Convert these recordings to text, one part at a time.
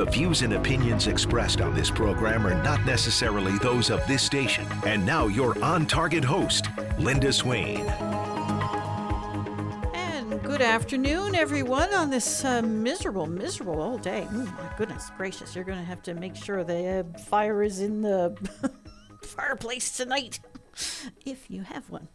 The views and opinions expressed on this program are not necessarily those of this station. And now, your on target host, Linda Swain. And good afternoon, everyone, on this uh, miserable, miserable old day. Oh, my goodness gracious, you're going to have to make sure the uh, fire is in the fireplace tonight if you have one.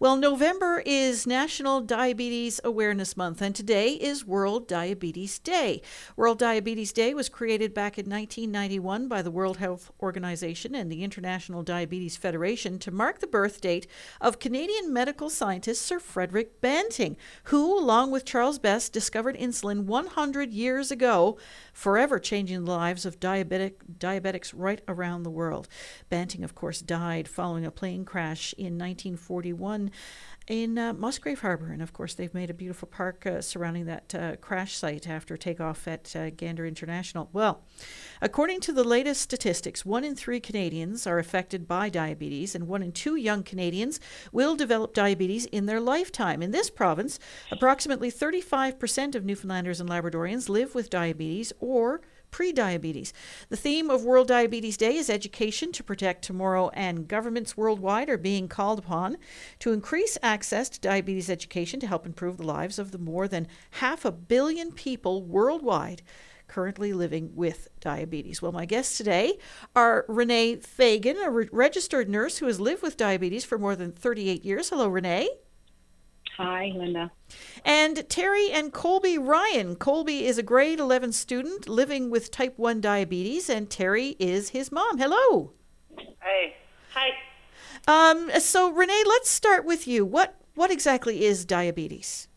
Well, November is National Diabetes Awareness Month, and today is World Diabetes Day. World Diabetes Day was created back in 1991 by the World Health Organization and the International Diabetes Federation to mark the birth date of Canadian medical scientist Sir Frederick Banting, who, along with Charles Best, discovered insulin 100 years ago, forever changing the lives of diabetic diabetics right around the world. Banting, of course, died following a plane crash in 1941 in uh, Musgrave Harbour. And of course, they've made a beautiful park uh, surrounding that uh, crash site after takeoff at uh, Gander International. Well, according to the latest statistics, one in three Canadians are affected by diabetes, and one in two young Canadians will develop diabetes in their lifetime. In this province, approximately 35% of Newfoundlanders and Labradorians live with diabetes or prediabetes. The theme of World Diabetes Day is education to protect tomorrow, and governments worldwide are being called upon to increase access to diabetes education to help improve the lives of the more than half a billion people worldwide currently living with diabetes. Well, my guests today are Renee Fagan, a re- registered nurse who has lived with diabetes for more than 38 years. Hello, Renee. Hi, Linda. And Terry and Colby Ryan. Colby is a grade 11 student living with type 1 diabetes, and Terry is his mom. Hello. Hey. Hi. Um, so, Renee, let's start with you. What, what exactly is diabetes?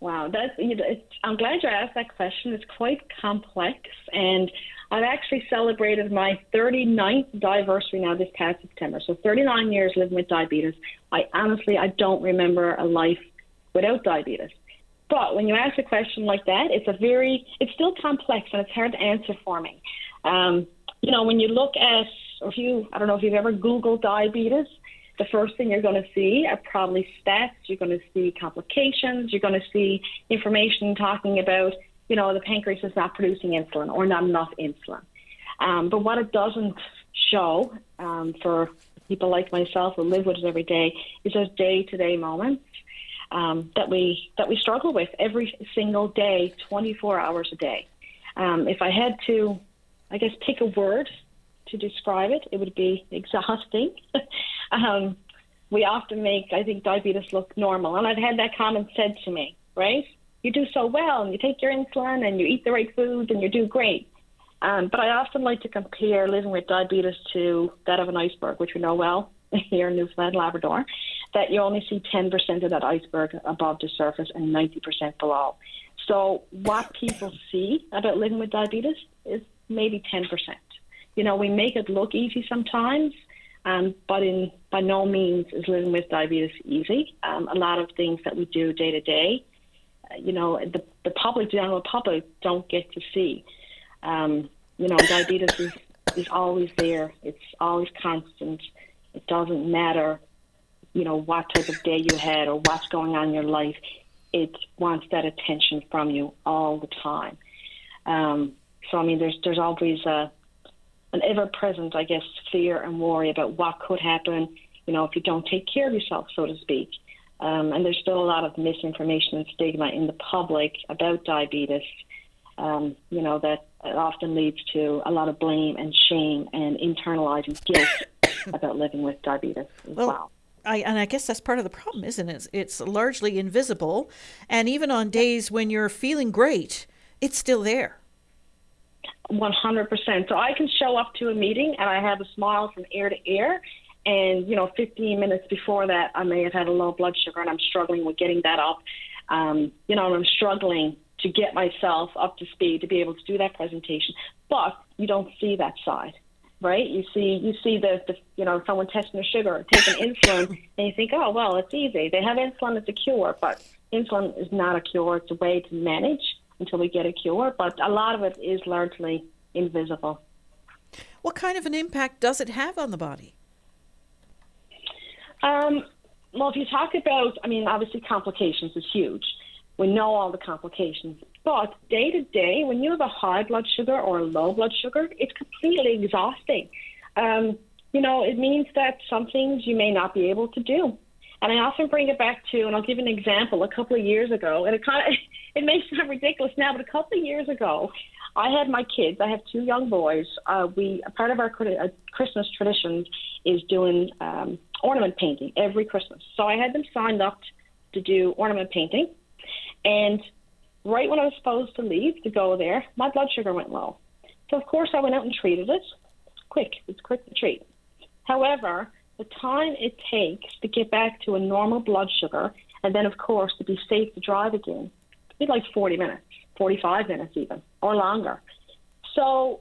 Wow, that's, you know, I'm glad you asked that question. It's quite complex, and I've actually celebrated my 39th anniversary now this past September. So 39 years living with diabetes. I honestly, I don't remember a life without diabetes. But when you ask a question like that, it's a very, it's still complex and it's hard to answer for me. Um, you know, when you look at, or if you, I don't know if you've ever Googled diabetes, the first thing you're going to see are probably stats. You're going to see complications. You're going to see information talking about, you know, the pancreas is not producing insulin or not enough insulin. Um, but what it doesn't show um, for people like myself who live with it every day is those day-to-day moments um, that we that we struggle with every single day, 24 hours a day. Um, if I had to, I guess, pick a word to describe it, it would be exhausting. um, we often make, I think, diabetes look normal. And I've had that comment said to me, right? You do so well, and you take your insulin, and you eat the right foods, and you do great. Um, but I often like to compare living with diabetes to that of an iceberg, which we know well here in Newfoundland, Labrador, that you only see 10% of that iceberg above the surface and 90% below. So what people see about living with diabetes is maybe 10% you know, we make it look easy sometimes, um, but in by no means is living with diabetes easy. Um, a lot of things that we do day to day, you know, the the public, general public, don't get to see. Um, you know, diabetes is is always there. It's always constant. It doesn't matter, you know, what type of day you had or what's going on in your life. It wants that attention from you all the time. Um, so I mean, there's there's always a an ever present, I guess, fear and worry about what could happen, you know, if you don't take care of yourself, so to speak. Um, and there's still a lot of misinformation and stigma in the public about diabetes, um, you know, that often leads to a lot of blame and shame and internalizing guilt about living with diabetes as well. well. I, and I guess that's part of the problem, isn't it? It's largely invisible. And even on days when you're feeling great, it's still there. 100%. So I can show up to a meeting and I have a smile from ear to ear. And, you know, 15 minutes before that, I may have had a low blood sugar and I'm struggling with getting that up. Um, you know, and I'm struggling to get myself up to speed to be able to do that presentation. But you don't see that side, right? You see, you see the, the you know, someone testing their sugar or taking insulin, and you think, oh, well, it's easy. They have insulin, it's a cure. But insulin is not a cure, it's a way to manage until we get a cure. But a lot of it is largely invisible. What kind of an impact does it have on the body? Um, well, if you talk about, I mean, obviously complications is huge. We know all the complications But day to day, when you have a high blood sugar or a low blood sugar, it's completely exhausting. Um, you know, it means that some things you may not be able to do. And I often bring it back to, and I'll give an example. A couple of years ago, and it kind of it may sound ridiculous now, but a couple of years ago, I had my kids. I have two young boys. Uh, we part of our uh, Christmas traditions is doing um, ornament painting every Christmas. So I had them signed up to do ornament painting, and right when I was supposed to leave to go there, my blood sugar went low. So of course I went out and treated it. Quick, it's quick to treat. However, the time it takes to get back to a normal blood sugar, and then of course to be safe to drive again, it's like 40 minutes, 45 minutes even, or longer. So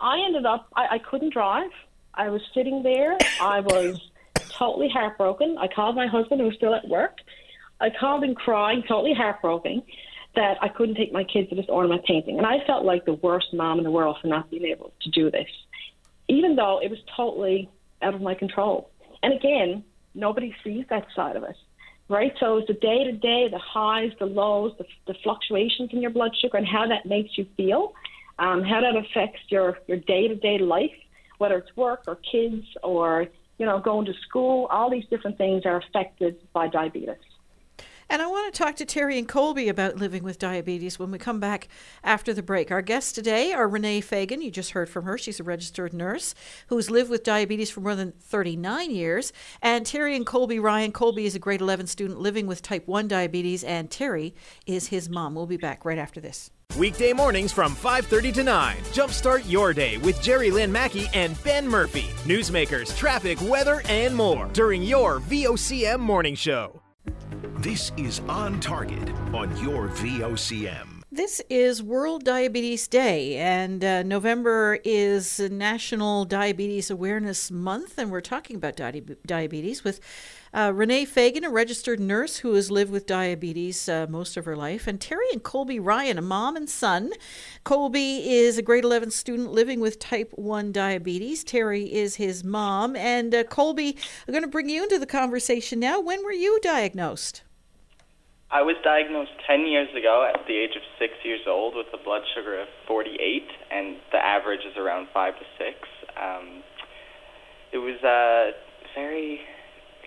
I ended up, I, I couldn't drive. I was sitting there. I was totally heartbroken. I called my husband, who was still at work. I called him crying, totally heartbroken that I couldn't take my kids to this ornament painting. And I felt like the worst mom in the world for not being able to do this, even though it was totally out of my control. And again, nobody sees that side of it, right? So it's the day to day, the highs, the lows, the, the, fluctuations in your blood sugar, and how that makes you feel, um, how that affects your your day to day life, whether it's work or kids or you know going to school. All these different things are affected by diabetes. And I want to talk to Terry and Colby about living with diabetes when we come back after the break. Our guests today are Renee Fagan. You just heard from her. She's a registered nurse who's lived with diabetes for more than 39 years. And Terry and Colby Ryan. Colby is a grade 11 student living with type 1 diabetes, and Terry is his mom. We'll be back right after this. Weekday mornings from 5:30 to 9. Jumpstart your day with Jerry Lynn Mackey and Ben Murphy. Newsmakers, traffic, weather, and more during your VOCM morning show. This is On Target on your VOCM. This is World Diabetes Day, and uh, November is National Diabetes Awareness Month, and we're talking about di- diabetes with uh, Renee Fagan, a registered nurse who has lived with diabetes uh, most of her life, and Terry and Colby Ryan, a mom and son. Colby is a grade 11 student living with type 1 diabetes. Terry is his mom. And uh, Colby, I'm going to bring you into the conversation now. When were you diagnosed? I was diagnosed 10 years ago at the age of six years old with a blood sugar of 48, and the average is around 5 to 6. Um, it was uh, very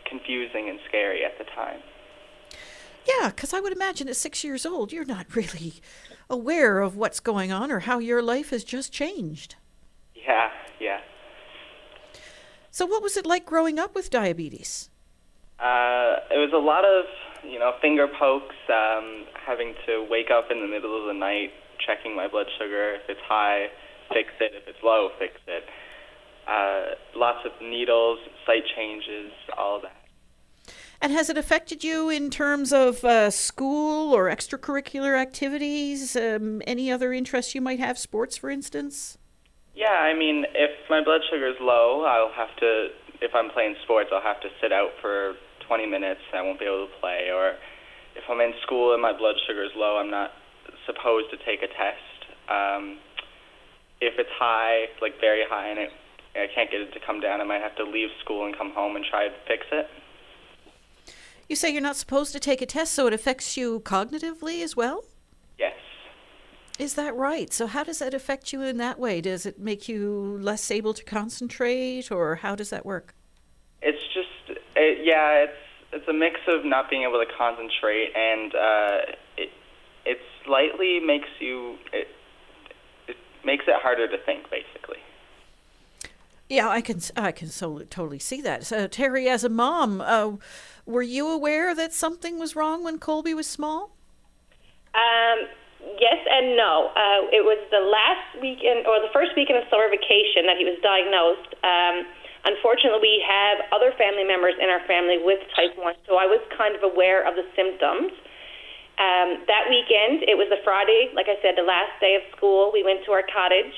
confusing and scary at the time. Yeah, because I would imagine at six years old, you're not really aware of what's going on or how your life has just changed. Yeah, yeah. So, what was it like growing up with diabetes? Uh, it was a lot of, you know, finger pokes, um, having to wake up in the middle of the night, checking my blood sugar. If it's high, fix it. If it's low, fix it. Uh, lots of needles, site changes, all that. And has it affected you in terms of uh, school or extracurricular activities? Um, any other interests you might have, sports, for instance? Yeah, I mean, if my blood sugar is low, I'll have to, if I'm playing sports, I'll have to sit out for 20 minutes. I won't be able to play. Or if I'm in school and my blood sugar is low, I'm not supposed to take a test. Um, if it's high, like very high, and it, I can't get it to come down, I might have to leave school and come home and try to fix it. You say you're not supposed to take a test, so it affects you cognitively as well? Yes. Is that right? So, how does that affect you in that way? Does it make you less able to concentrate, or how does that work? It's just, it, yeah, it's it's a mix of not being able to concentrate, and uh, it it slightly makes you it it makes it harder to think, basically. Yeah, I can I can so totally see that. So Terry, as a mom, uh, were you aware that something was wrong when Colby was small? Um, yes and no. Uh, it was the last weekend or the first weekend of summer vacation that he was diagnosed. Um, unfortunately, we have other family members in our family with type one, so I was kind of aware of the symptoms. Um, that weekend, it was a Friday, like I said, the last day of school. We went to our cottage,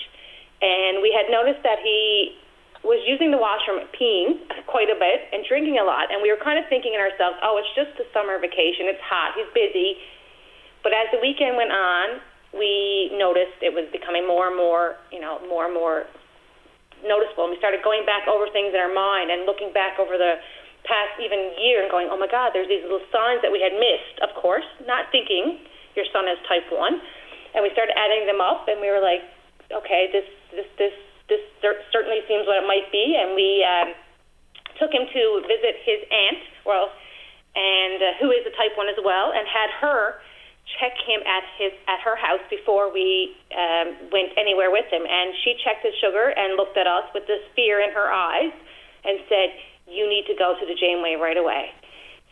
and we had noticed that he was using the washroom, peeing quite a bit and drinking a lot. And we were kind of thinking in ourselves, oh, it's just a summer vacation. It's hot. He's busy. But as the weekend went on, we noticed it was becoming more and more, you know, more and more noticeable. And we started going back over things in our mind and looking back over the past even year and going, oh my God, there's these little signs that we had missed, of course, not thinking your son has type 1 and we started adding them up, and we were like, okay, this this this this certainly seems what it might be, and we um, took him to visit his aunt, well, and uh, who is a type one as well, and had her check him at his at her house before we um, went anywhere with him. And she checked his sugar and looked at us with this fear in her eyes, and said, "You need to go to the Janeway right away."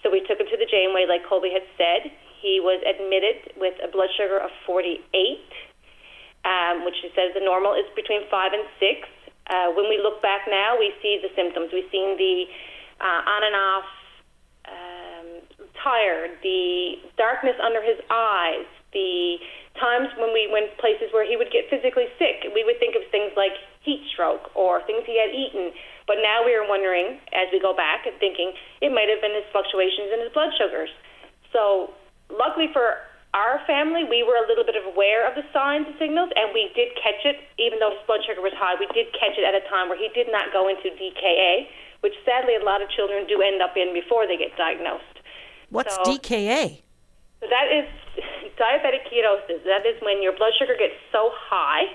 So we took him to the Janeway, like Colby had said. He was admitted with a blood sugar of 48 um, which says the normal is between five and six. Uh, when we look back now, we see the symptoms. We've seen the uh, on and off um, tired, the darkness under his eyes, the times when we went places where he would get physically sick. We would think of things like heat stroke or things he had eaten. But now we are wondering, as we go back and thinking, it might have been his fluctuations in his blood sugars. So, luckily for our family, we were a little bit of aware of the signs and signals, and we did catch it, even though his blood sugar was high. We did catch it at a time where he did not go into DKA, which sadly a lot of children do end up in before they get diagnosed. What's so, DKA? So that is diabetic ketosis. That is when your blood sugar gets so high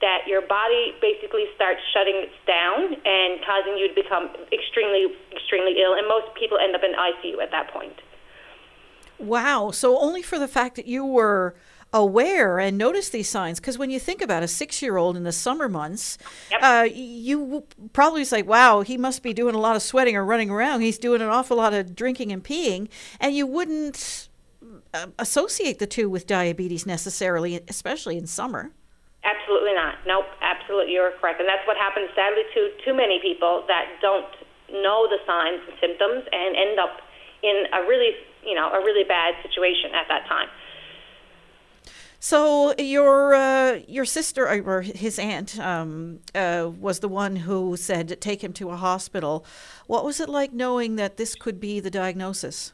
that your body basically starts shutting it down and causing you to become extremely, extremely ill. And most people end up in ICU at that point. Wow. So only for the fact that you were aware and noticed these signs because when you think about a six-year-old in the summer months yep. uh, you probably say wow he must be doing a lot of sweating or running around. He's doing an awful lot of drinking and peeing. And you wouldn't uh, associate the two with diabetes necessarily especially in summer. Absolutely not. Nope. Absolutely you're correct. And that's what happens sadly to too many people that don't know the signs and symptoms and end up in a really you know, a really bad situation at that time. So your uh, your sister or his aunt um, uh, was the one who said take him to a hospital. What was it like knowing that this could be the diagnosis?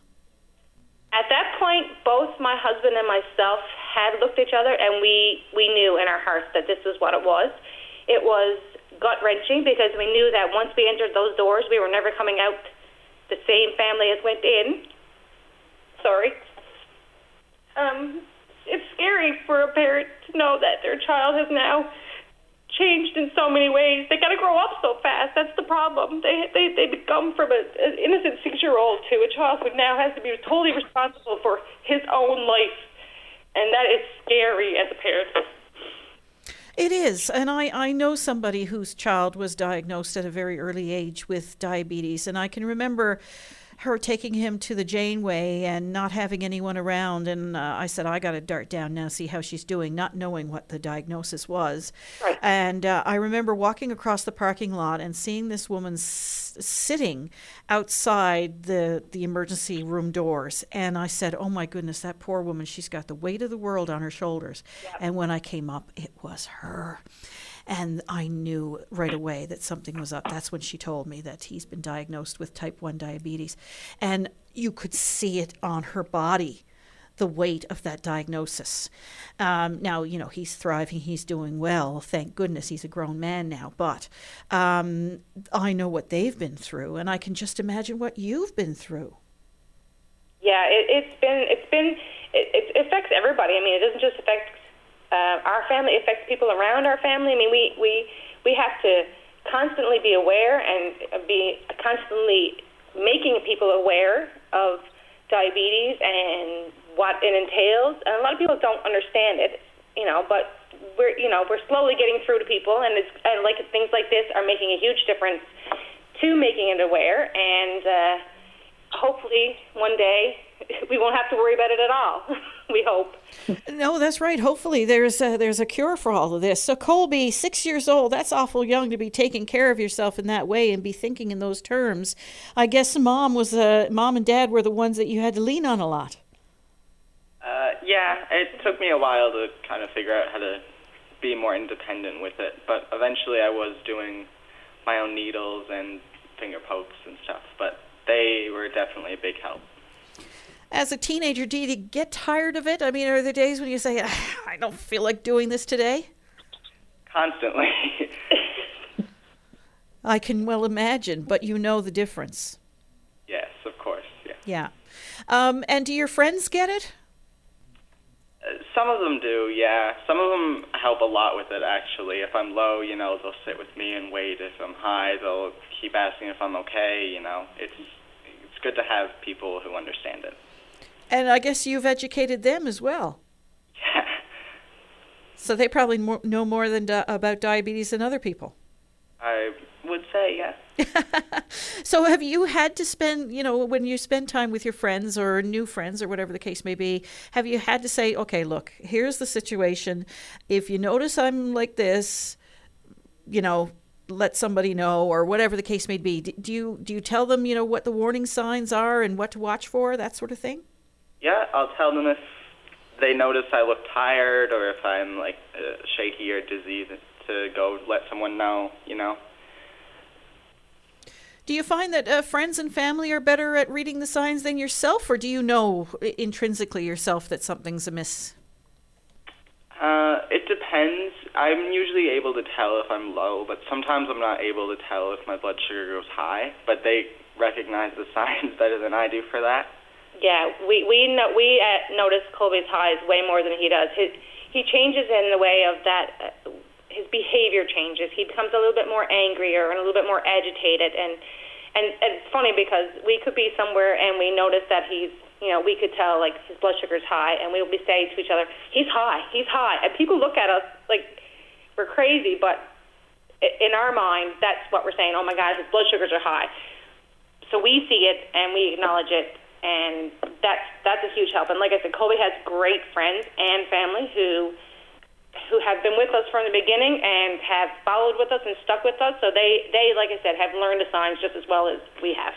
At that point, both my husband and myself had looked at each other, and we we knew in our hearts that this is what it was. It was gut wrenching because we knew that once we entered those doors, we were never coming out the same family as went in sorry. Um, it's scary for a parent to know that their child has now changed in so many ways. They got to grow up so fast. That's the problem. They they they become from a, an innocent six year old to a child who now has to be totally responsible for his own life, and that is scary as a parent. It is. And I, I know somebody whose child was diagnosed at a very early age with diabetes. And I can remember her taking him to the Janeway and not having anyone around. And uh, I said, I got to dart down now, see how she's doing, not knowing what the diagnosis was. Right. And uh, I remember walking across the parking lot and seeing this woman s- sitting outside the, the emergency room doors. And I said, Oh my goodness, that poor woman, she's got the weight of the world on her shoulders. Yep. And when I came up, it was her. And I knew right away that something was up. That's when she told me that he's been diagnosed with type 1 diabetes. And you could see it on her body the weight of that diagnosis. Um, now, you know, he's thriving, he's doing well. Thank goodness he's a grown man now. But um, I know what they've been through, and I can just imagine what you've been through. Yeah, it, has been, it's been, it, it affects everybody. I mean, it doesn't just affect uh, our family affects people around our family. I mean, we we we have to constantly be aware and be constantly making people aware of diabetes and what it entails. And a lot of people don't understand it, you know, but we're you know we're slowly getting through to people, and it's and like things like this are making a huge difference to making it aware, and uh, hopefully one day we won't have to worry about it at all. we hope. No, that's right. Hopefully, there's a, there's a cure for all of this. So, Colby, six years old, that's awful young to be taking care of yourself in that way and be thinking in those terms. I guess mom was uh, mom and dad were the ones that you had to lean on a lot. Uh, yeah, it took me a while to kind of figure out how to be more independent with it, but eventually I was doing my own needles and finger pokes and stuff. But they were definitely a big help as a teenager, do you get tired of it? I mean, are there days when you say, ah, I don't feel like doing this today? Constantly. I can well imagine, but you know the difference. Yes, of course. Yeah. Yeah. Um, and do your friends get it? Uh, some of them do, yeah. Some of them help a lot with it, actually. If I'm low, you know, they'll sit with me and wait. If I'm high, they'll keep asking if I'm okay. You know, it's it's good to have people who understand it. And I guess you've educated them as well. Yeah. So they probably more, know more than di- about diabetes than other people. I would say, yeah. So have you had to spend, you know, when you spend time with your friends or new friends or whatever the case may be, have you had to say, okay, look, here's the situation. If you notice I'm like this, you know, let somebody know or whatever the case may be. Do you do you tell them, you know, what the warning signs are and what to watch for, that sort of thing? Yeah, I'll tell them if they notice I look tired or if I'm like uh, shaky or dizzy to go let someone know, you know. Do you find that uh, friends and family are better at reading the signs than yourself, or do you know intrinsically yourself that something's amiss? Uh, it depends. I'm usually able to tell if I'm low, but sometimes I'm not able to tell if my blood sugar goes high. But they recognize the signs better than I do for that. Yeah, we we know, we uh, notice Colby's highs way more than he does. His he changes in the way of that. Uh, his behavior changes. He becomes a little bit more angrier and a little bit more agitated. And and, and it's funny because we could be somewhere and we notice that he's you know we could tell like his blood sugar's high and we'll be saying to each other he's high he's high and people look at us like we're crazy but in our mind that's what we're saying oh my god his blood sugars are high so we see it and we acknowledge it, and that's that's a huge help. And like I said, Colby has great friends and family who who have been with us from the beginning and have followed with us and stuck with us. So they they like I said have learned the signs just as well as we have.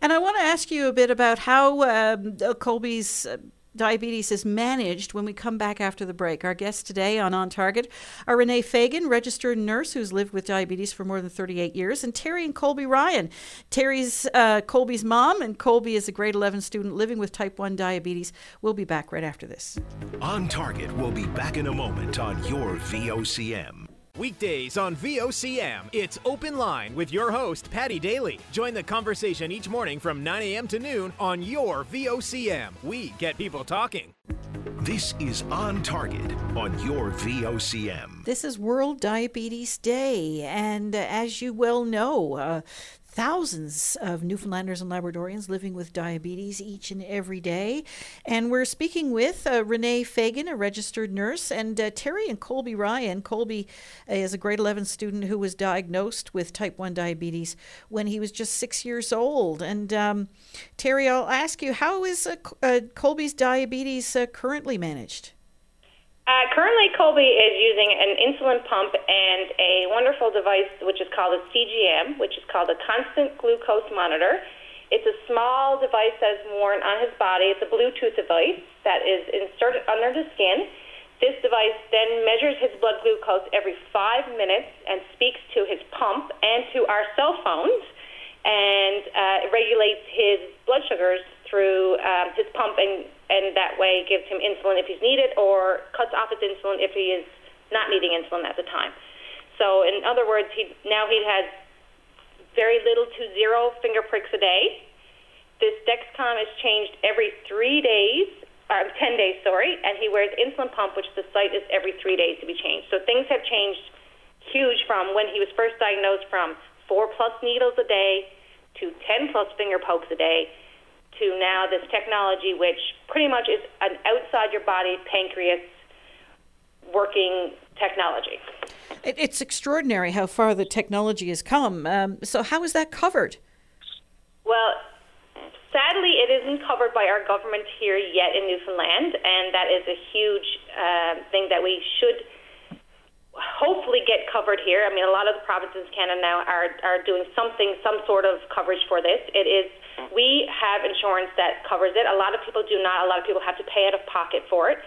And I want to ask you a bit about how um, Colby's uh, diabetes is managed when we come back after the break. Our guests today on On Target are Renee Fagan, registered nurse who's lived with diabetes for more than 38 years, and Terry and Colby Ryan. Terry's uh, Colby's mom, and Colby is a grade 11 student living with type 1 diabetes. We'll be back right after this. On Target we'll be back in a moment on your VOCM. Weekdays on VOCM, it's Open Line with your host, Paddy Daly. Join the conversation each morning from 9 a.m. to noon on your VOCM. We get people talking. This is On Target on your VOCM. This is World Diabetes Day, and as you well know, uh, thousands of Newfoundlanders and Labradorians living with diabetes each and every day. And we're speaking with uh, Renee Fagan, a registered nurse, and uh, Terry and Colby Ryan. Colby is a grade 11 student who was diagnosed with type 1 diabetes when he was just six years old. And um, Terry, I'll ask you, how is uh, uh, Colby's diabetes uh, currently managed? Uh, currently, Colby is using an insulin pump and a wonderful device which is called a CGM, which is called a constant glucose monitor. It's a small device that's worn on his body. It's a Bluetooth device that is inserted under the skin. This device then measures his blood glucose every five minutes and speaks to his pump and to our cell phones and uh, regulates his blood sugars through um, his pump and, and that way gives him insulin if he's needed or cuts off his insulin if he is not needing insulin at the time. So in other words, he now he has very little to zero finger pricks a day. This Dexcom is changed every three days, uh, 10 days, sorry, and he wears insulin pump, which the site is every three days to be changed. So things have changed huge from when he was first diagnosed from four plus needles a day to 10 plus finger pokes a day to now this technology, which pretty much is an outside your body pancreas working technology. It, it's extraordinary how far the technology has come. Um, so, how is that covered? Well, sadly, it isn't covered by our government here yet in Newfoundland, and that is a huge uh, thing that we should hopefully get covered here. I mean, a lot of the provinces in Canada now are, are doing something, some sort of coverage for this. It is, we have insurance that covers it. A lot of people do not. A lot of people have to pay out of pocket for it.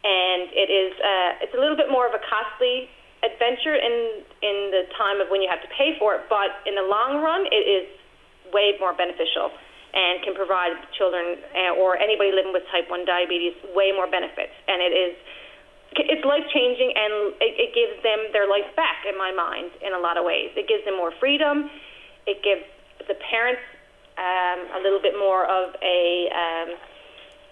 And it is, uh, it's a little bit more of a costly adventure in, in the time of when you have to pay for it, but in the long run, it is way more beneficial and can provide children uh, or anybody living with type 1 diabetes way more benefits. And it is, it's life changing and it, it gives them their life back in my mind in a lot of ways. It gives them more freedom. It gives the parents um, a little bit more of a, um,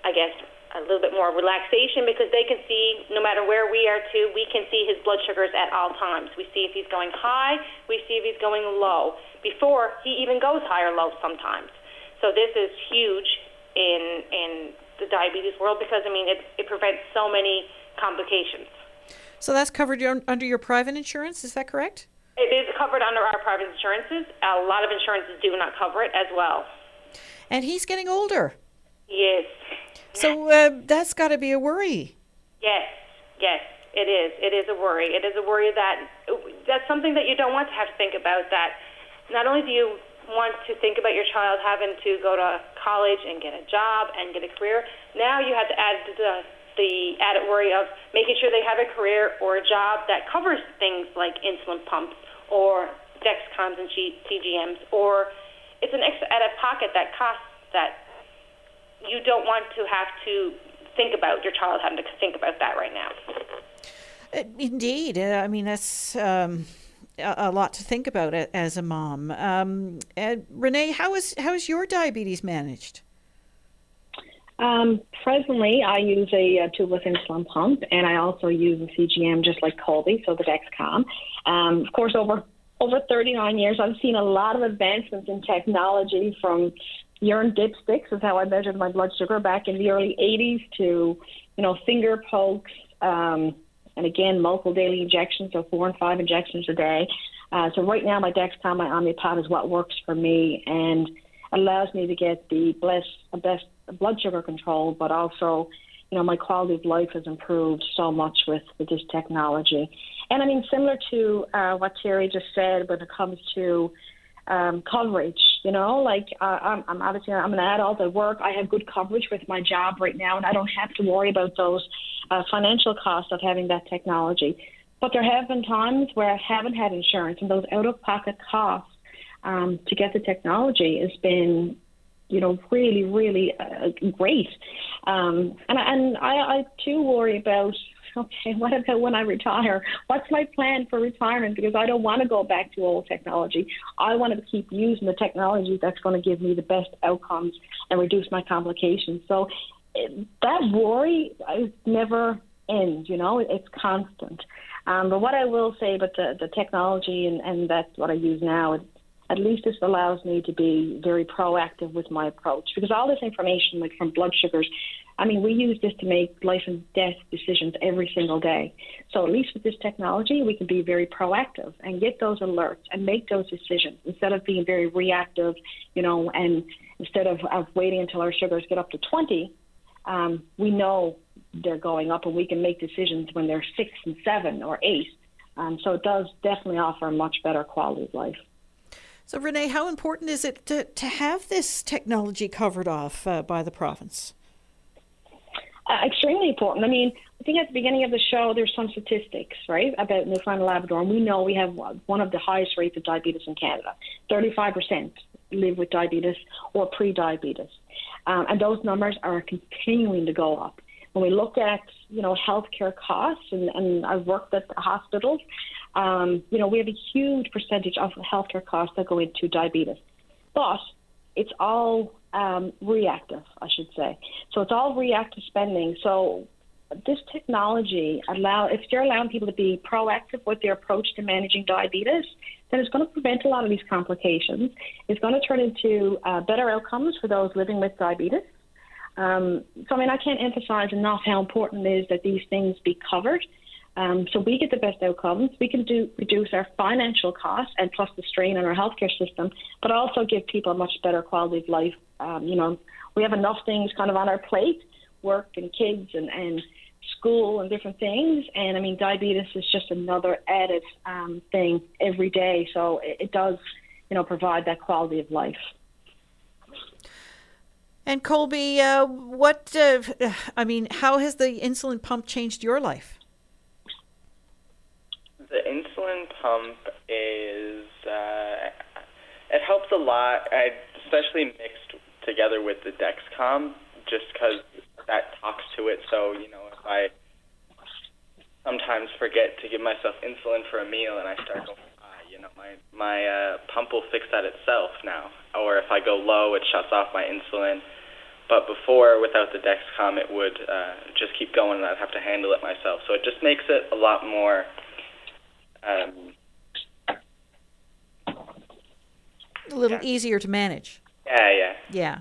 I guess, a little bit more relaxation because they can see no matter where we are too we can see his blood sugars at all times we see if he's going high we see if he's going low before he even goes high or low sometimes so this is huge in in the diabetes world because i mean it, it prevents so many complications so that's covered under your private insurance is that correct it is covered under our private insurances a lot of insurances do not cover it as well and he's getting older yes so uh, that's got to be a worry. Yes, yes, it is. It is a worry. It is a worry that that's something that you don't want to have to think about. That not only do you want to think about your child having to go to college and get a job and get a career, now you have to add the the added worry of making sure they have a career or a job that covers things like insulin pumps or Dexcoms and CGMs, or it's an extra out of pocket that costs that you don't want to have to think about your child having to think about that right now. Uh, indeed, uh, I mean that's um, a, a, lot to think about as a mom. Um, Renee, how is how is your diabetes managed? Um, presently, I use a, a tubeless insulin pump, and I also use a CGM, just like Colby, so the Dexcom. Um, of course, over over 39 years, I've seen a lot of advancements in technology from urine dipsticks is how I measured my blood sugar back in the early 80s to, you know, finger pokes, um, and again, multiple daily injections, so four and five injections a day. Uh, so right now, my Dexcom, my Omnipod is what works for me and allows me to get the best, best blood sugar control, but also, you know, my quality of life has improved so much with, with this technology. And I mean, similar to uh, what Terry just said when it comes to um, coverage. You know, like uh, I'm, I'm obviously I'm an adult. I work. I have good coverage with my job right now, and I don't have to worry about those uh, financial costs of having that technology. But there have been times where I haven't had insurance, and those out-of-pocket costs um, to get the technology has been, you know, really, really uh, great. Um, and and I, I too worry about okay, what about when I retire? What's my plan for retirement? Because I don't want to go back to old technology. I want to keep using the technology that's going to give me the best outcomes and reduce my complications. So that worry is never ends, you know, it's constant. Um, but what I will say about the, the technology, and, and that's what I use now, at least this allows me to be very proactive with my approach because all this information, like from blood sugars, I mean, we use this to make life and death decisions every single day. So at least with this technology, we can be very proactive and get those alerts and make those decisions instead of being very reactive, you know, and instead of, of waiting until our sugars get up to 20, um, we know they're going up and we can make decisions when they're six and seven or eight. Um, so it does definitely offer a much better quality of life. So, Renee, how important is it to, to have this technology covered off uh, by the province? Uh, extremely important. I mean, I think at the beginning of the show, there's some statistics, right, about Newfoundland and Labrador, and we know we have one of the highest rates of diabetes in Canada. 35% live with diabetes or pre-diabetes, um, and those numbers are continuing to go up. When we look at, you know, healthcare costs, and, and I've worked at hospitals, um, you know, we have a huge percentage of healthcare costs that go into diabetes, but it's all um, reactive, I should say. So it's all reactive spending. So this technology allow if you're allowing people to be proactive with their approach to managing diabetes, then it's going to prevent a lot of these complications. It's going to turn into uh, better outcomes for those living with diabetes. Um, so I mean, I can't emphasize enough how important it is that these things be covered. Um, so we get the best outcomes. We can do reduce our financial costs and plus the strain on our healthcare system, but also give people a much better quality of life um, you know, we have enough things kind of on our plate, work and kids and, and school and different things. And I mean, diabetes is just another added um, thing every day. So it, it does, you know, provide that quality of life. And Colby, uh, what, uh, I mean, how has the insulin pump changed your life? The insulin pump is, uh, it helps a lot, especially mixed together with the Dexcom just because that talks to it. So, you know, if I sometimes forget to give myself insulin for a meal and I start going high, you know, my, my uh, pump will fix that itself now. Or if I go low, it shuts off my insulin. but before, without the Dexcom, it would uh, just keep going, and I'd have to handle it myself. So it just makes it a lot more. Um, A little Yeah. easier to manage. yeah, yeah. Yeah.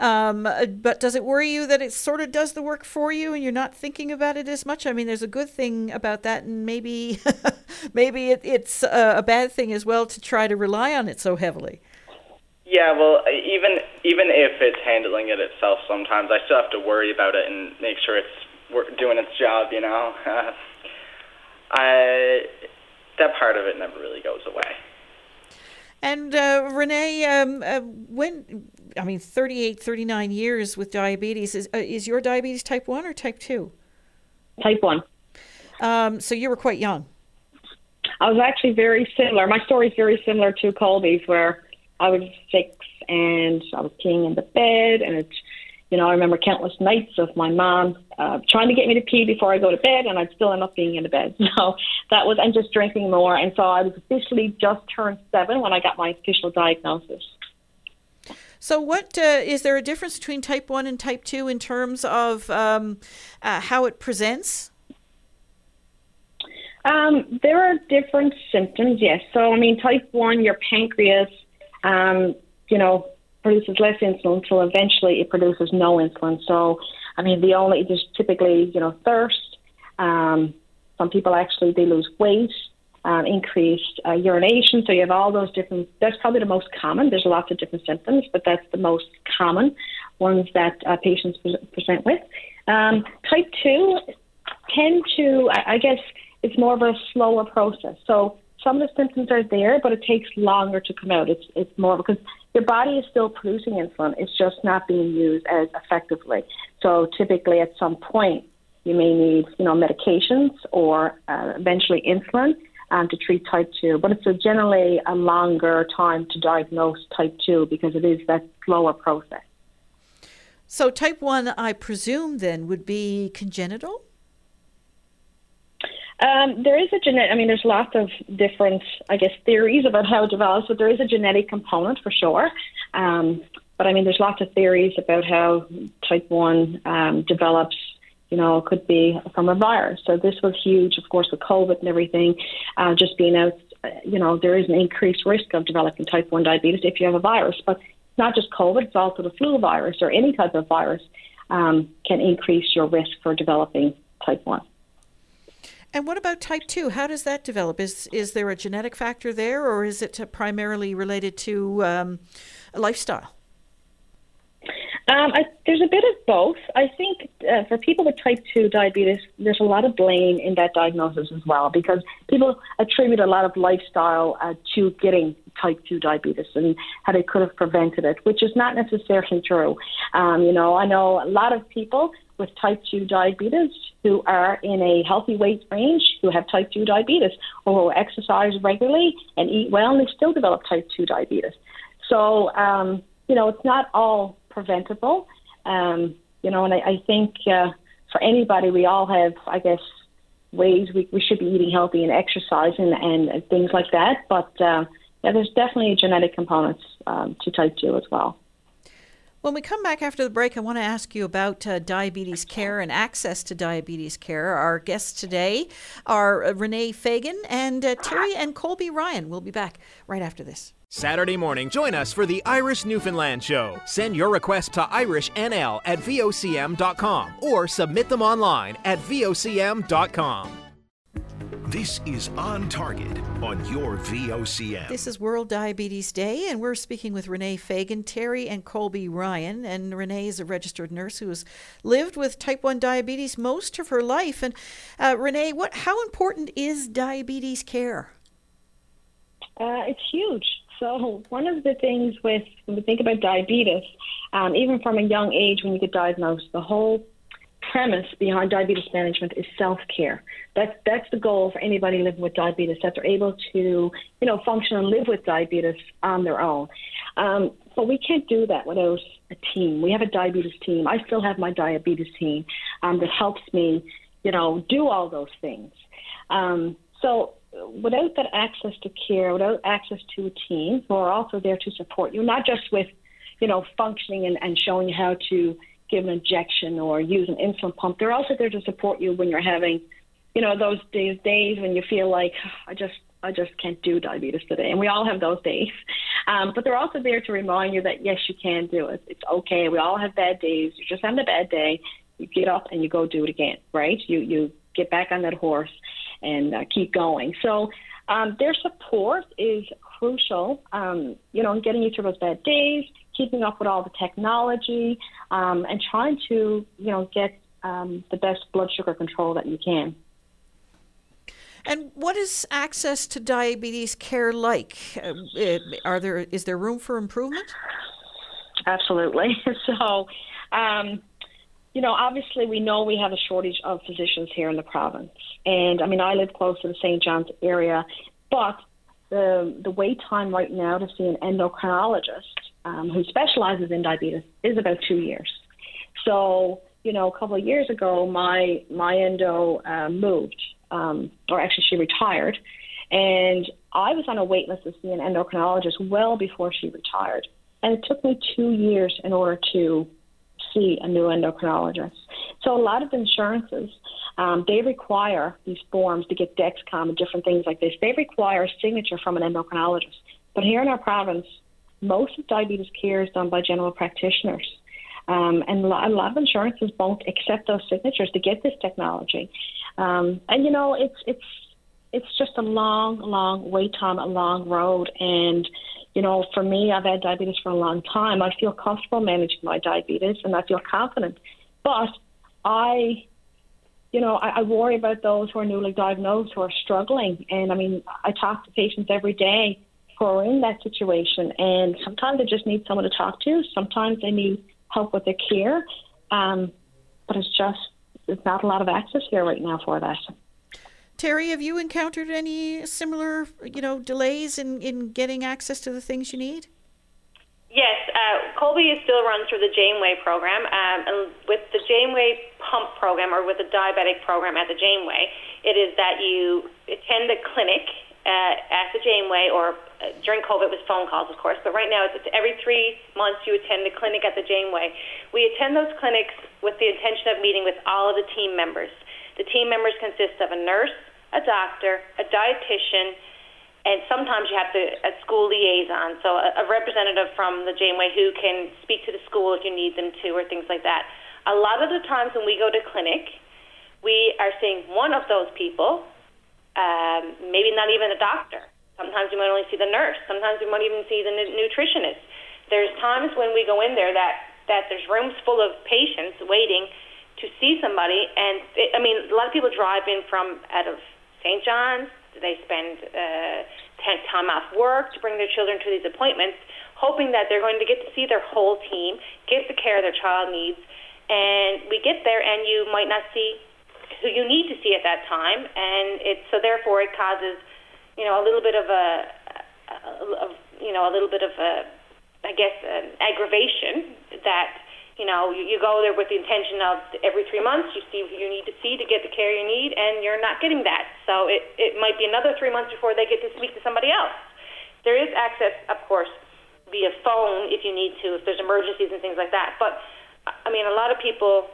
Um, uh, but does it worry you that it sort of does the work for you and you're not thinking about it as much? I mean, there's a good thing about that, and maybe maybe it, it's uh, a bad thing as well to try to rely on it so heavily. Yeah, well, uh, even even if it's handling it itself, sometimes I still have to worry about it and make sure it's doing its job. You know, I that part of it never really goes away. And uh, Renee, um, uh, when I mean, 38, 39 years with diabetes, is, uh, is your diabetes type 1 or type 2? Type 1. Um, so you were quite young. I was actually very similar. My story is very similar to Colby's, where I was six and I was peeing in the bed, and it, you know, I remember countless nights of my mom uh, trying to get me to pee before I go to bed, and I'd still end up being in the bed. So that was, and just drinking more, and so I was officially just turned seven when I got my official diagnosis. So, what uh, is there a difference between type 1 and type 2 in terms of um, uh, how it presents? Um, there are different symptoms, yes. So, I mean, type 1, your pancreas, um, you know, produces less insulin until eventually it produces no insulin. So, I mean, the only, there's typically, you know, thirst. Um, some people actually, they lose weight, um, increased uh, urination. So you have all those different, that's probably the most common. There's lots of different symptoms, but that's the most common ones that uh, patients pre- present with. Um, type 2 tend to, I, I guess, it's more of a slower process. So some of the symptoms are there, but it takes longer to come out. It's it's more because your body is still producing insulin. It's just not being used as effectively. So typically, at some point, you may need you know medications or uh, eventually insulin um, to treat type two. But it's a generally a longer time to diagnose type two because it is that slower process. So, type 1, I presume, then, would be congenital? Um, there is a genetic. I mean, there's lots of different, I guess, theories about how it develops, but there is a genetic component for sure. Um, but I mean, there's lots of theories about how type one um, develops. You know, it could be from a virus. So this was huge, of course, with COVID and everything. Uh, just being out, uh, you know, there is an increased risk of developing type one diabetes if you have a virus. But it's not just COVID; it's also the flu virus or any type of virus um, can increase your risk for developing type one. And what about type 2? How does that develop? Is, is there a genetic factor there, or is it uh, primarily related to um, lifestyle? Um, I, there's a bit of both. I think uh, for people with type 2 diabetes, there's a lot of blame in that diagnosis as well because people attribute a lot of lifestyle uh, to getting type 2 diabetes and how they could have prevented it, which is not necessarily true. Um, you know, I know a lot of people with type 2 diabetes who are in a healthy weight range who have type 2 diabetes or who exercise regularly and eat well and they still develop type 2 diabetes. So, um, you know, it's not all preventable. Um, you know, and I, I think uh, for anybody, we all have, I guess, ways we, we should be eating healthy and exercising and, and things like that. But uh, yeah, there's definitely genetic components um, to type 2 as well. When we come back after the break, I want to ask you about uh, diabetes care and access to diabetes care. Our guests today are uh, Renee Fagan and uh, Terry and Colby Ryan. We'll be back right after this. Saturday morning, join us for the Irish Newfoundland Show. Send your request to irishnl at vocm.com or submit them online at vocm.com. This is On Target on your VOCM. This is World Diabetes Day, and we're speaking with Renee Fagan, Terry, and Colby Ryan. And Renee is a registered nurse who has lived with type 1 diabetes most of her life. And uh, Renee, what, how important is diabetes care? Uh, it's huge. So one of the things with when we think about diabetes, um, even from a young age when you get diagnosed, the whole premise behind diabetes management is self care. That's that's the goal for anybody living with diabetes that they're able to you know function and live with diabetes on their own. Um, but we can't do that without a team. We have a diabetes team. I still have my diabetes team um, that helps me you know do all those things. Um, so without that access to care, without access to a team who are also there to support you, not just with you know, functioning and, and showing you how to give an injection or use an insulin pump. They're also there to support you when you're having, you know, those days days when you feel like I just I just can't do diabetes today. And we all have those days. Um, but they're also there to remind you that yes, you can do it. It's okay. We all have bad days. You're just having a bad day. You get up and you go do it again, right? You you get back on that horse and uh, keep going. So um, their support is crucial, um, you know, in getting you through those bad days, keeping up with all the technology, um, and trying to, you know, get um, the best blood sugar control that you can. And what is access to diabetes care like? Uh, are there is there room for improvement? Absolutely. So, um, you know, obviously we know we have a shortage of physicians here in the province, and I mean I live close to the St. John's area, but the the wait time right now to see an endocrinologist um, who specializes in diabetes is about two years. So you know, a couple of years ago, my my endo uh, moved, um, or actually she retired, and I was on a wait list to see an endocrinologist well before she retired, and it took me two years in order to see a new endocrinologist. So a lot of insurances, um, they require these forms to get Dexcom and different things like this. They require a signature from an endocrinologist. But here in our province, most of diabetes care is done by general practitioners. Um, and a lot, of insurances won't accept those signatures to get this technology. Um, and you know, it's it's it's just a long, long wait time, a long road, and you know, for me, I've had diabetes for a long time. I feel comfortable managing my diabetes and I feel confident. But I, you know, I, I worry about those who are newly diagnosed who are struggling. And I mean, I talk to patients every day who are in that situation. And sometimes they just need someone to talk to. Sometimes they need help with their care. Um, but it's just, there's not a lot of access here right now for that. Terry, have you encountered any similar, you know, delays in, in getting access to the things you need? Yes, uh, Colby is still run through the Janeway program, um, and with the Janeway pump program or with the diabetic program at the Janeway, it is that you attend a clinic uh, at the Janeway, or during COVID it was phone calls, of course, but right now it's, it's every three months you attend a clinic at the Janeway. We attend those clinics with the intention of meeting with all of the team members. The team members consist of a nurse, a doctor, a dietitian, and sometimes you have to a school liaison, so a, a representative from the Janeway who can speak to the school if you need them to, or things like that. A lot of the times when we go to clinic, we are seeing one of those people, um, maybe not even a doctor. Sometimes you might only see the nurse. Sometimes you might even see the nutritionist. There's times when we go in there that that there's rooms full of patients waiting to see somebody, and it, I mean, a lot of people drive in from out of St. John's. They spend uh, time off work to bring their children to these appointments, hoping that they're going to get to see their whole team, get the care their child needs. And we get there, and you might not see who you need to see at that time, and it's so therefore it causes, you know, a little bit of a, a you know, a little bit of a, I guess, an aggravation that you know, you, you go there with the intention of every three months you see who you need to see to get the care you need, and you're not getting that. So it, it might be another three months before they get to speak to somebody else. There is access, of course, via phone if you need to, if there's emergencies and things like that. But I mean, a lot of people,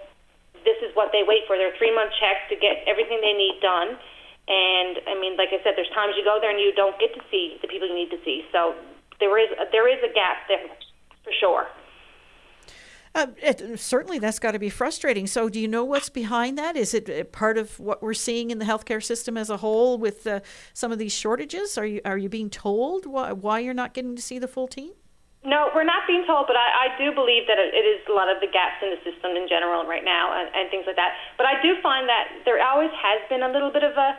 this is what they wait for. Their three month checks to get everything they need done. And I mean, like I said, there's times you go there and you don't get to see the people you need to see. So there is there is a gap there for sure. Uh, it, certainly, that's got to be frustrating. So, do you know what's behind that? Is it uh, part of what we're seeing in the healthcare system as a whole with uh, some of these shortages? Are you are you being told why, why you're not getting to see the full team? No, we're not being told, but I, I do believe that it is a lot of the gaps in the system in general right now and, and things like that. But I do find that there always has been a little bit of a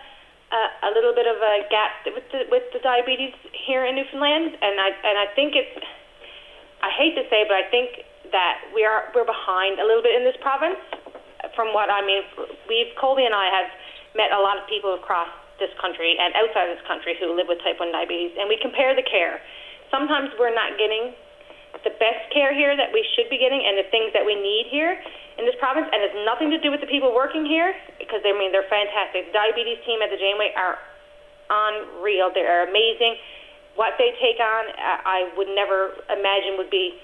a, little bit of a gap with the, with the diabetes here in Newfoundland, and I and I think it's I hate to say, but I think that we are we're behind a little bit in this province. From what I mean, we've Colby and I have met a lot of people across this country and outside of this country who live with type 1 diabetes, and we compare the care. Sometimes we're not getting the best care here that we should be getting and the things that we need here in this province, and it's nothing to do with the people working here because I mean they're fantastic. The diabetes team at the Janeway are unreal. They are amazing. What they take on, uh, I would never imagine would be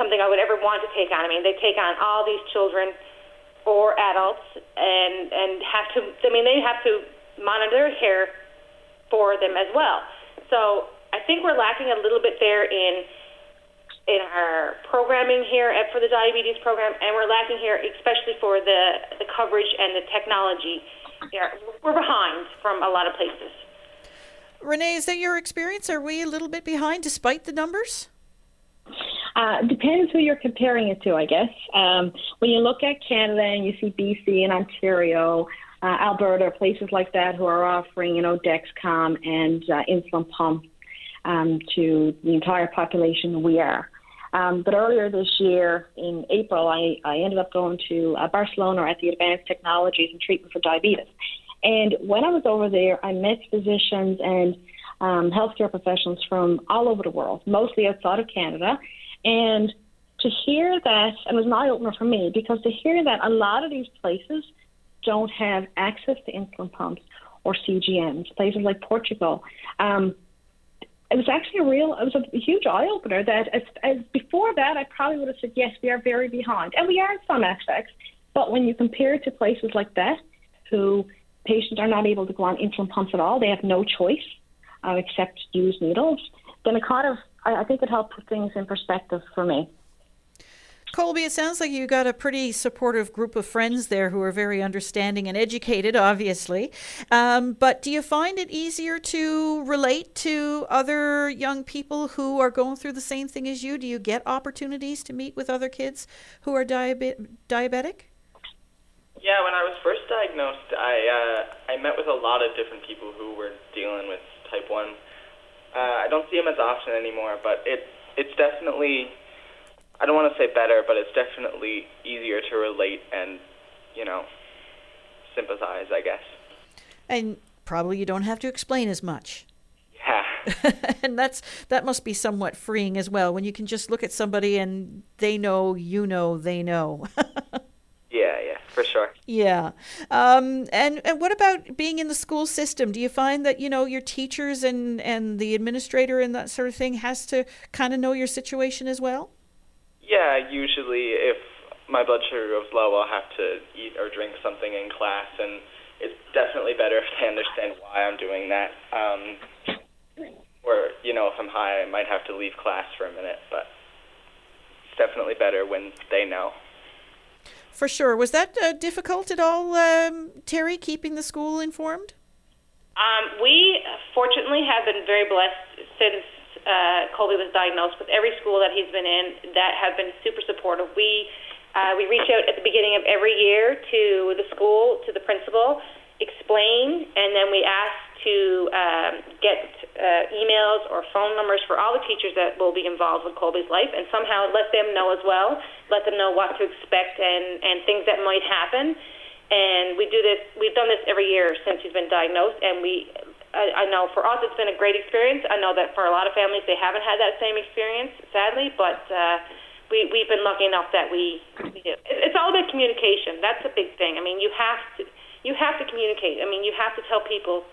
something I would ever want to take on. I mean, they take on all these children or adults, and and have to. I mean, they have to monitor care for them as well. So I think we're lacking a little bit there in in our programming here at, for the diabetes program, and we're lacking here, especially for the the coverage and the technology. Yeah, we're behind from a lot of places. Renee, is that your experience? Are we a little bit behind despite the numbers? Uh, depends who you're comparing it to, I guess. Um, when you look at Canada and you see BC and Ontario, uh, Alberta, places like that who are offering, you know, Dexcom and uh, insulin pump um, to the entire population, we are. Um, but earlier this year, in April, I, I ended up going to uh, Barcelona at the Advanced Technologies and Treatment for Diabetes. And when I was over there, I met physicians and um, healthcare professionals from all over the world, mostly outside of Canada. And to hear that, and it was an eye opener for me because to hear that a lot of these places don't have access to insulin pumps or CGMs, places like Portugal. Um, it was actually a real, it was a huge eye opener that as, as before that, I probably would have said, yes, we are very behind. And we are in some aspects. But when you compare it to places like that, who patients are not able to go on insulin pumps at all, they have no choice uh, except use needles, then it kind of, I, I think it helped put things in perspective for me. Colby, it sounds like you got a pretty supportive group of friends there who are very understanding and educated, obviously. Um, but do you find it easier to relate to other young people who are going through the same thing as you? Do you get opportunities to meet with other kids who are diabe- diabetic? Yeah, when I was first diagnosed, I uh, I met with a lot of different people who were dealing with type one. Uh, I don't see them as often anymore, but it it's definitely I don't want to say better, but it's definitely easier to relate and you know sympathize, I guess. And probably you don't have to explain as much. Yeah. and that's that must be somewhat freeing as well when you can just look at somebody and they know you know they know yeah, yeah, for sure. Yeah. Um, and, and what about being in the school system? Do you find that, you know, your teachers and, and the administrator and that sort of thing has to kind of know your situation as well? Yeah, usually if my blood sugar goes low, I'll have to eat or drink something in class, and it's definitely better if they understand why I'm doing that. Um, or, you know, if I'm high, I might have to leave class for a minute, but it's definitely better when they know. For sure. Was that uh, difficult at all, um, Terry, keeping the school informed? Um, we fortunately have been very blessed since uh, Colby was diagnosed with every school that he's been in that have been super supportive. We uh, we reach out at the beginning of every year to the school, to the principal, explain, and then we ask to um, get uh, emails or phone numbers for all the teachers that will be involved with Colby's life, and somehow let them know as well, let them know what to expect and and things that might happen. And we do this. We've done this every year since he's been diagnosed, and we. I, know for us it's been a great experience. I know that for a lot of families they haven't had that same experience, sadly, but. Uh, we we've been lucky enough that we, we do. It's all about communication. That's a big thing. I mean, you have to you have to communicate. I mean, you have to tell people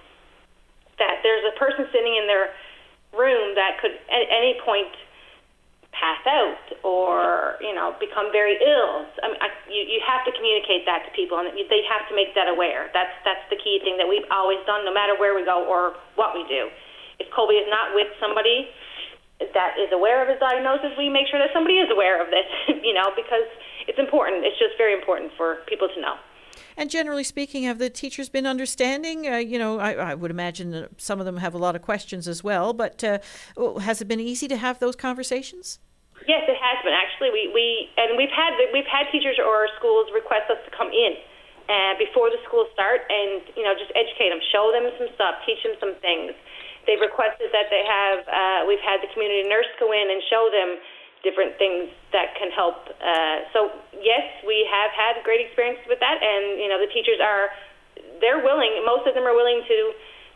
that there's a person sitting in their room that could at any point pass out or you know become very ill. I mean, I, you you have to communicate that to people, and they have to make that aware. That's that's the key thing that we've always done, no matter where we go or what we do. If Colby is not with somebody that is aware of his diagnosis, we make sure that somebody is aware of this. You know, because it's important. It's just very important for people to know. And generally speaking, have the teachers been understanding? Uh, you know, I, I, would imagine that some of them have a lot of questions as well, but uh, has it been easy to have those conversations? Yes, it has been actually. We, we and we've had we've had teachers or schools request us to come in uh, before the school start and you know just educate them, show them some stuff, teach them some things. They've requested that they have. Uh, we've had the community nurse go in and show them different things that can help. Uh, so yes, we have had great experiences with that, and you know the teachers are they're willing. Most of them are willing to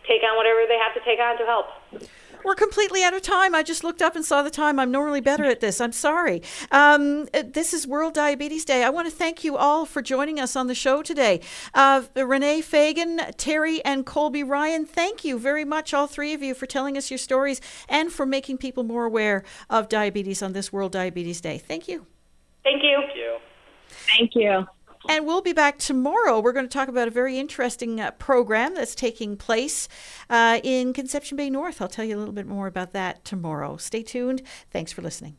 take on whatever they have to take on to help. We're completely out of time. I just looked up and saw the time. I'm normally better at this. I'm sorry. Um, this is World Diabetes Day. I want to thank you all for joining us on the show today. Uh, Renee Fagan, Terry, and Colby Ryan, thank you very much, all three of you, for telling us your stories and for making people more aware of diabetes on this World Diabetes Day. Thank you. Thank you. Thank you. Thank you. And we'll be back tomorrow. We're going to talk about a very interesting uh, program that's taking place uh, in Conception Bay North. I'll tell you a little bit more about that tomorrow. Stay tuned. Thanks for listening.